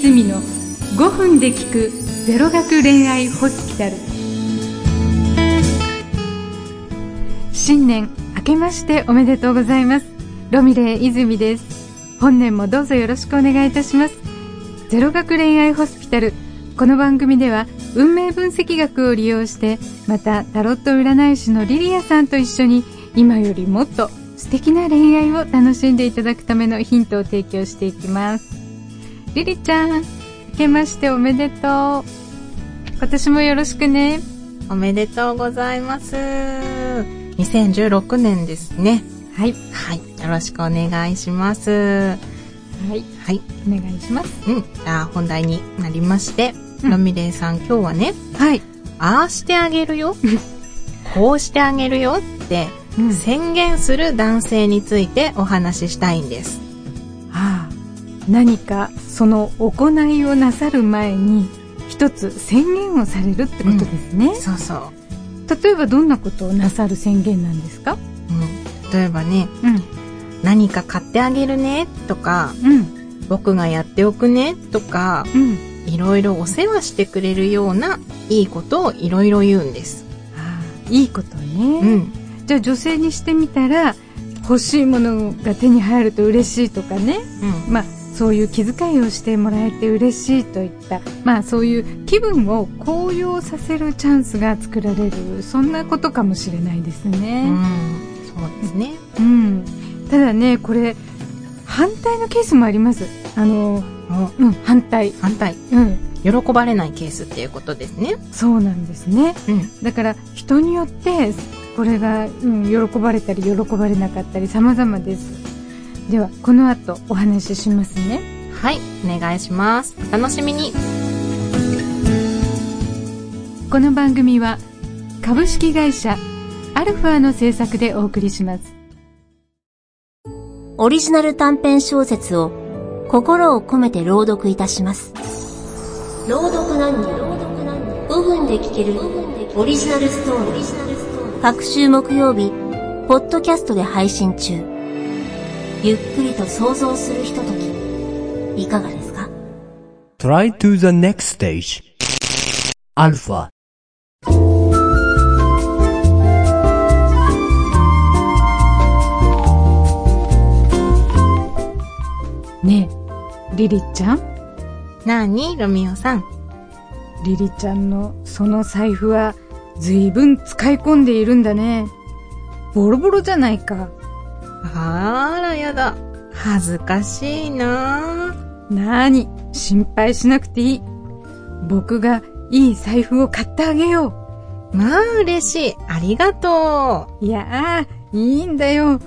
泉の5分で聞くゼロ学恋愛ホスピタル。新年明けましておめでとうございます。ロミレイ泉です。本年もどうぞよろしくお願いいたします。ゼロ学恋愛ホスピタル。この番組では運命分析学を利用してまたタロット占い師のリリアさんと一緒に今よりもっと素敵な恋愛を楽しんでいただくためのヒントを提供していきます。リリちゃん明けましておめでとう。今年もよろしくね。おめでとうございます。2016年ですね。はい。はい。よろしくお願いします。はい。はい。お願いします。うん。じゃあ本題になりまして、うん。ロミレイさん今日はねはい、ああしてあげるよ。こうしてあげるよってうん。宣言する男性についてお話ししたいんです何かその行いをなさる前に一つ宣言をされるってことですね、そうそう、例えばどんなことをなさる宣言なんですか？うん、例えばねうん。何か買ってあげるねとかうん。僕がやっておくねとかうん。いろいろお世話してくれるようないいことをいろいろ言うんです。ああいいことうね、ん。じゃあ女性にしてみたら欲しいものが手に入ると嬉しいとかね。うん。まあそういう気遣いをしてもらえて嬉しいといったまあそういう気分を高揚させるチャンスが作られるそんなことかもしれないですうね、ん。そうですね。うん、ただねこれ反対のケースもありますあのおうん反対反対。うん喜ばれないケースっていうことですね。そうなんですねうん。だから人によってこれが、うん、喜ばれたり喜ばれなかったり様々ですではこの後お話ししますねはい。お願いします。お楽しみに。この番組は株式会社アルファの制作でお送りしますオリジナル短編小説を心を込めて朗読いたします。朗読何人5分で聞けるオリジナルストーリー。各週木曜日、ポッドキャストで配信中。ゆっくりと想像するひととき、いかがですか？Try to the next stage. Alpha. ねえリリちゃん？なに？ロミオさん。リリちゃんのその財布は随分使い込んでいるんだねボロボロじゃないかあらやだ。恥ずかしいな。なーに心配しなくていい。僕がいい財布を買ってあげよまあ嬉しい。ありがとう。いやーいいんだよ。ん？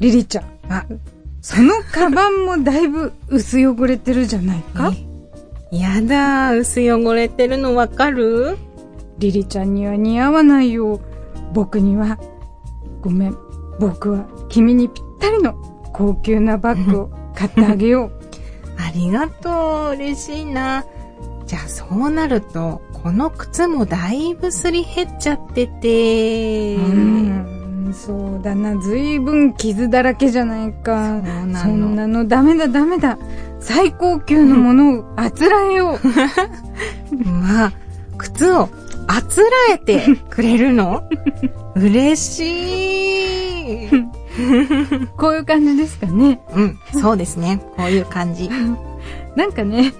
リリちゃん。う。あ、そのカバンもだいぶ薄汚れてるじゃないか？えやだ。薄汚れてるのわかる？リリちゃんには似合わないよ。僕には。ごめん僕は君にぴったりの高級なバッグを買ってあげよう ありがとう。嬉しいな。じゃあそうなると、この靴もだいぶすり減っちゃってて。うーんそうだな随分傷だらけじゃないかそうなのそんなのダメだダメだ最高級のものをあつらえよう まあ、靴をあつらえてくれるの？嬉しい。こういう感じですかねうん、そうですね。こういう感じ。なんかね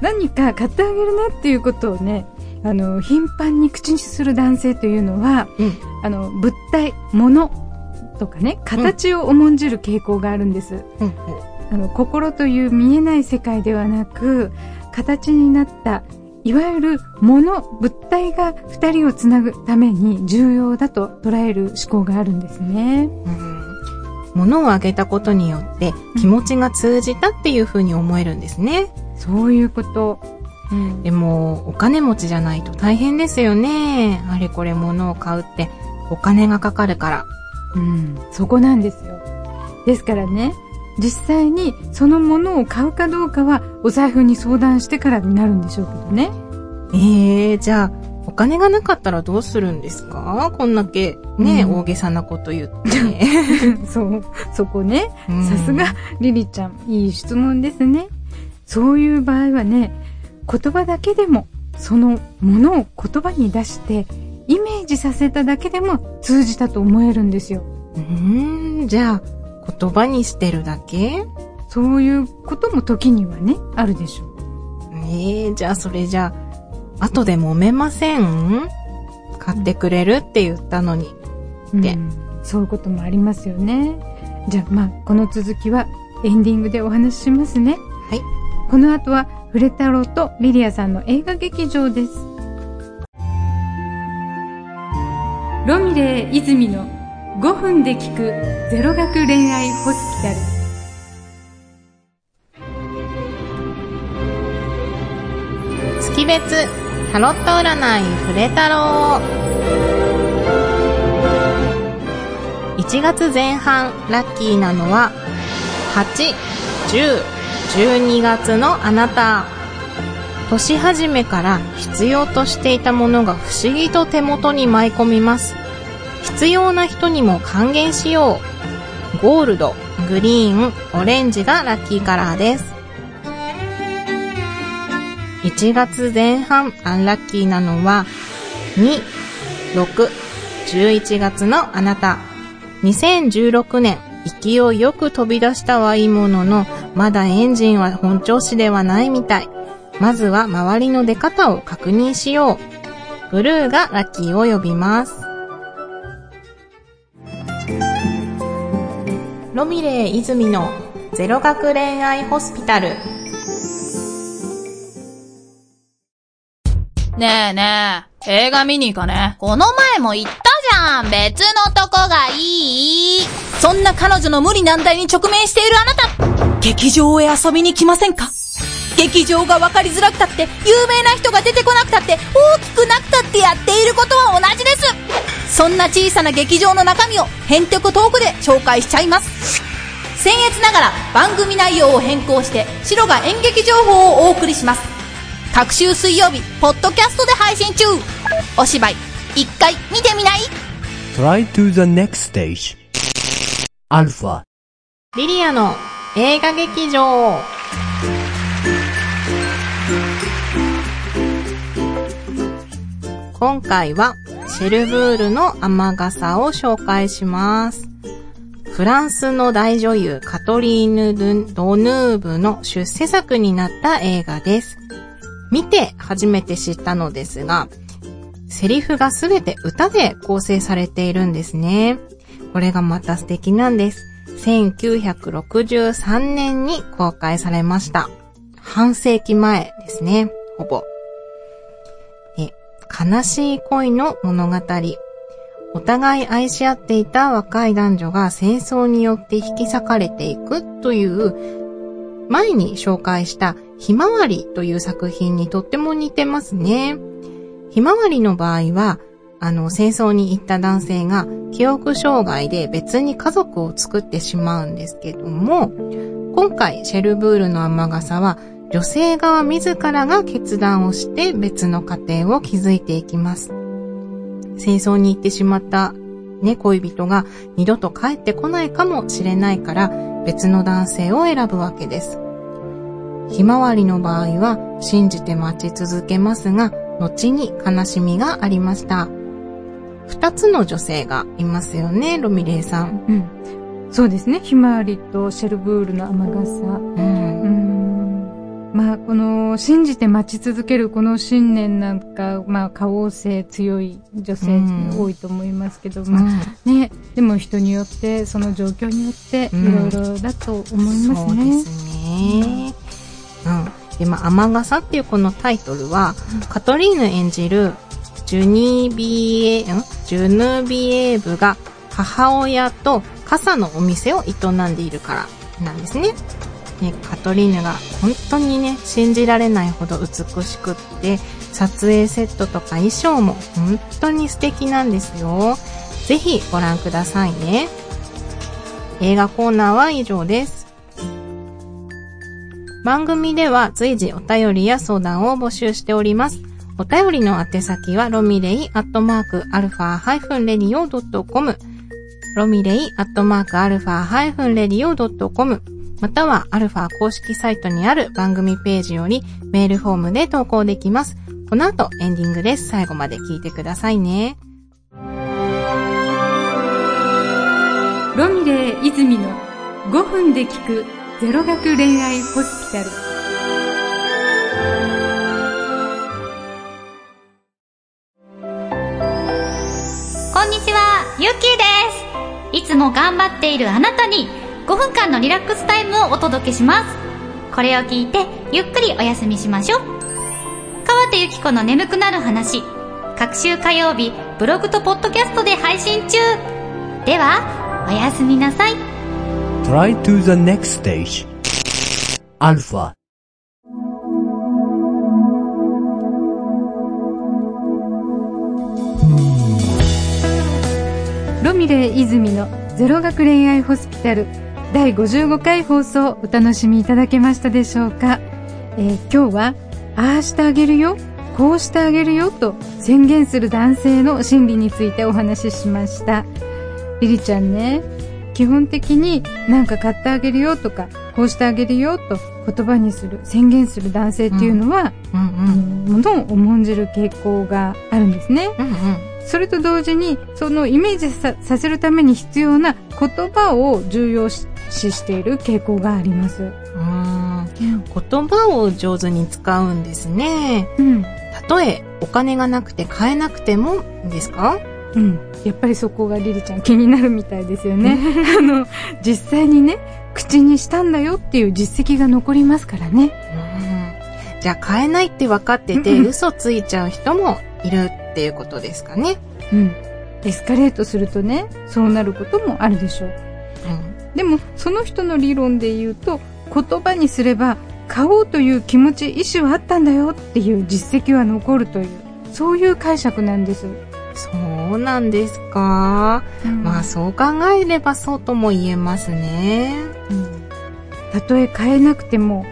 何か買ってあげるねっていうことをねあの頻繁に口にする男性というのはうん。あの物体物とかね形を重んじる傾向があるんです、うん。あの心という見えない世界ではなく形になったいわゆる物物体が二人をつなぐために重要だと捉える思考があるんですねうん物をあげたことによって気持ちが通じたっていう風に思えるんですね。そういうこと、うんでも、お金持ちじゃないと大変ですよね。あれこれ物を買うってお金がかかるから。うん、そこなんですよ。ですからね、実際にそのものを買うかどうかはお財布に相談してからになるんでしょうけどね。ええー、じゃあ、お金がなかったらどうするんですか？こんだけね、うん大げさなこと言って。そう、そこね。うんさすが、リリちゃん、いい質問ですね。そういう場合はね、言葉だけでも、そのものを言葉に出して、イメージさせただけでも通じたと思えるんですよ。うーん、じゃあ、言葉にしてるだけ？そういうことも時にはね、あるでしょう。ええじゃあそれじゃあ、後で揉めません？買ってくれるって言ったのに。でうんそういうこともありますよね。じゃあ、まあ、この続きはエンディングでお話ししますね。はい。この後は、フレタロとリリアさんの映画劇場です。ロミレー泉の5分で聞くゼロ学恋愛ホスピタル。月別タロット占いフレタロー。1月前半ラッキーなのは、8、10、12月のあなた。年始めから必要としていたものが不思議と手元に舞い込みます。必要な人にも還元しよう。ゴールド、グリーン、オレンジがラッキーカラーです。1月前半アンラッキーなのは、2、6、11月のあなた。2016年、勢いよく飛び出したはいいものの、まだエンジンは本調子ではないみたい。まずは周りの出方を確認しよう。ブルーがラッキーを呼びます。ロミレイ泉のゼロ学恋愛ホスピタル。ねえねえ、映画見に行かね？この前も言ったじゃん。別のとこがいい。そんな彼女の無理難題に直面しているあなた。劇場へ遊びに来ませんか？劇場が分かりづらくたって、有名な人が出てこなくたって、大きくなくたってやっていることは同じです。そんな小さな劇場の中身を、ヘンテコトークで紹介しちゃいます僭越ながら番組内容を変更して、白が演劇情報をお送りします。各週水曜日、ポッドキャストで配信中お芝居、一回見てみない？Try to the next stage. Alpha. リリアの映画劇場。今回はシェルブールの雨傘を紹介します。フランスの大女優カトリーヌ・ドヌーブの出世作になった映画です。見て初めて知ったのですが、セリフがすべて歌で構成されているんですね。これがまた素敵なんです。1963年に公開されました。半世紀前ですね、ほぼ。悲しい恋の物語。お互い愛し合っていた若い男女が戦争によって引き裂かれていくという、前に紹介したひまわりという作品にとっても似てますね。ひまわりの場合は、あの、戦争に行った男性が記憶障害で別に家族を作ってしまうんですけども、今回シェルブールの雨傘は女性側自らが決断をして別の家庭を築いていきます。戦争に行ってしまったね、恋人が二度と帰ってこないかもしれないから別の男性を選ぶわけです。ひまわりの場合は信じて待ち続けますが、後に悲しみがありました。二つの女性がいますよね、ロミレイさん。うん。そうですね。ひまわりとシェルブールの雨傘。う。うんん。まあ、この、信じて待ち続けるこの信念なんか、まあ、可応性強い女性うん多いと思いますけど、うまあ、んね、でも人によって、その状況によって、うんいろいろだと思いますそうでね。すね。うん。で、まあ、雨傘っていうこのタイトルは、カトリーヌ演じるジュニビエ、ん？ジュヌビエーブが母親と傘のお店を営んでいるからなんですね。ね、カトリーヌが本当にね、信じられないほど美しくって、撮影セットとか衣装も本当に素敵なんですよ。ぜひご覧くださいね。映画コーナーは以上です。番組では随時お便りや相談を募集しております。お便りの宛先はロミレイアットマークアルファハイフンレディオドットコムロミレイアットマークアルファハイフンレディオドットコムまたはアルファ公式サイトにある番組ページよりメールフォームで投稿できます。この後エンディングです。最後まで聞いてくださいね。ロミレー泉の5分で聞くゼロ学恋愛ホスピタル。こんにちは、ゆっきーです。いつも頑張っているあなたに5分間のリラックスタイムをお届けします。これを聞いてゆっくりお休みしましょう。川手ゆき子の眠くなる話。各週火曜日、ブログとポッドキャストで配信中。では、おやすみなさい。Try to the next stage. Alpha. ロミレー泉のゼロ学恋愛ホスピタル第55回放送お楽しみいただけましたでしょうか、えー今日はああしてあげるよこうしてあげるよと宣言する男性の心理についてお話ししました。リリちゃんね基本的に何か買ってあげるよとかこうしてあげるよと言葉にする宣言する男性っていうのは、うんあの物を重んじる傾向があるんですね。うん。うん。それと同時に、そのイメージささせるために必要な言葉を重要視している傾向があります。うん。言葉を上手に使うんですね。うん。たとえお金がなくて買えなくてもですか？うん。やっぱりそこがリリちゃん気になるみたいですよね。あの、実際にね、口にしたんだよっていう実績が残りますからね。うんじゃあ買えないって分かっててうん嘘ついちゃう人もいるっていうことですかね。うん。エスカレートするとね、そうなることもあるでしょう。うん。でも、その人の理論で言うと、言葉にすれば、買おうという気持ち、意思はあったんだよっていう実績は残るという、そういう解釈なんです。そうなんですか？まあそう考えればそうとも言えますね。うんたとえ買えなくても、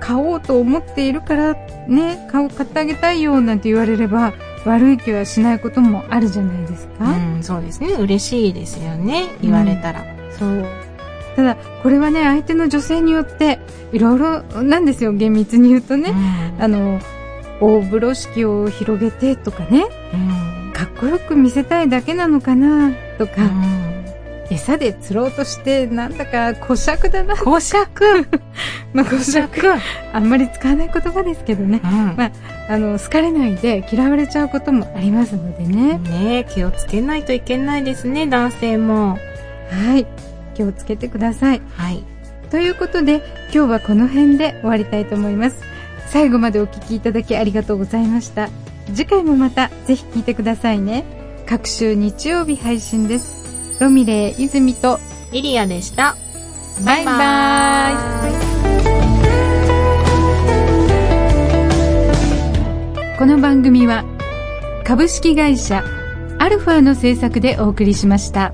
買おうと思っているから、ね、買買ってあげたいよなんて言われれば、悪い気はしないこともあるじゃないですか。うん、そうですね。嬉しいですよね。言われたら。そう。ただ、これはね、相手の女性によって、いろいろなんですよ、厳密に言うとね。うんあの、大風呂敷を広げてとかね、うんかっこよく見せたいだけなのかなとか、うん餌で釣ろうとして、なんだか古尺だな。公爵 まあ、古尺。あんまり使わない言葉ですけどね。うんまあ、あの、好かれないで嫌われちゃうこともありますのでね。ねえ気をつけないといけないですね、男性も。はい。気をつけてください。はい。ということで、今日はこの辺で終わりたいと思います。最後までお聞きいただきありがとうございました。次回もまたぜひ聞いてくださいね。各週日曜日配信です。ロミレー泉とリリアでした。バイバイ。この番組は株式会社アルファの制作でお送りしました。